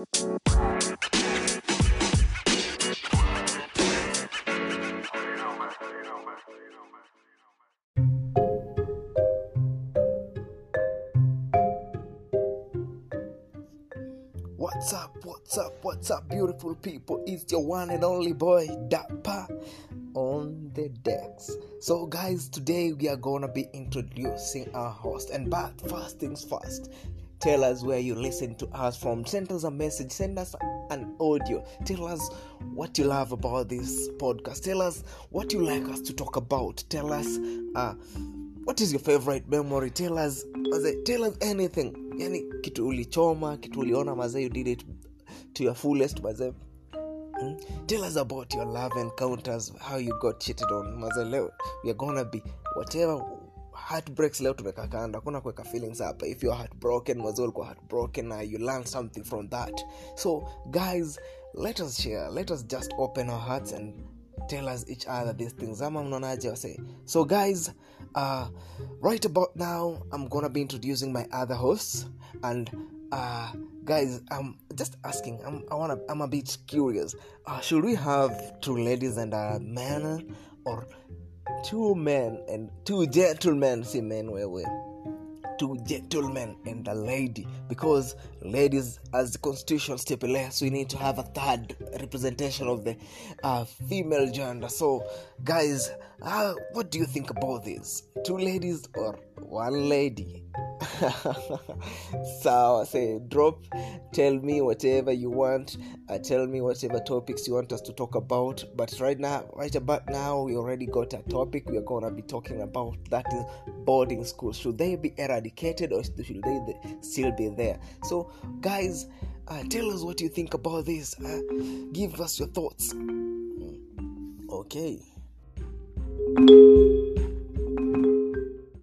What's up, what's up, what's up, beautiful people? It's your one and only boy, Dappa, on the decks. So, guys, today we are gonna be introducing our host. And but first things first, tell us where you listen to us from. Send us a message, send us an audio. Tell us what you love about this podcast. Tell us what you like us to talk about. Tell us uh, what is your favorite memory. Tell us, tell us anything. Yani kitu ulichoma, kitu uliona mazee, you did it to your fullest mazee. Hmm? Tell us about your love encounters, how you got cheated on mazee. Leo we are gonna be whatever heartbreaks leo tumeka kando hakuna kuweka feelings hapa. If you're heartbroken mazee ulikuwa heartbroken na you learn something from that. So guys let us share let us just open our hearts and tell us each other these things. Ama mnaonaje wase so guys uh, right about now i'm gonna be introducing my other hosts and uh, guys i'm just asking i'm i wanna i'm a bit curious. Uh, should we have two ladies and a man or two men and two gentlemen see men wewe two gentlemen and a lady. Because ladies as the constitution stipulates we need to have a third representation of the uh, female gender. So guys uh, what do you think about this? Two ladies or one lady so say drop tell me whatever you want uh, tell me whatever topics you want us to talk about but right now right about now we already got a topic we're gonna be talking about that is boarding school. Should they be eradicated or should they still be there? So guys uh, tell us what you think about this uh, give us your thoughts. Okay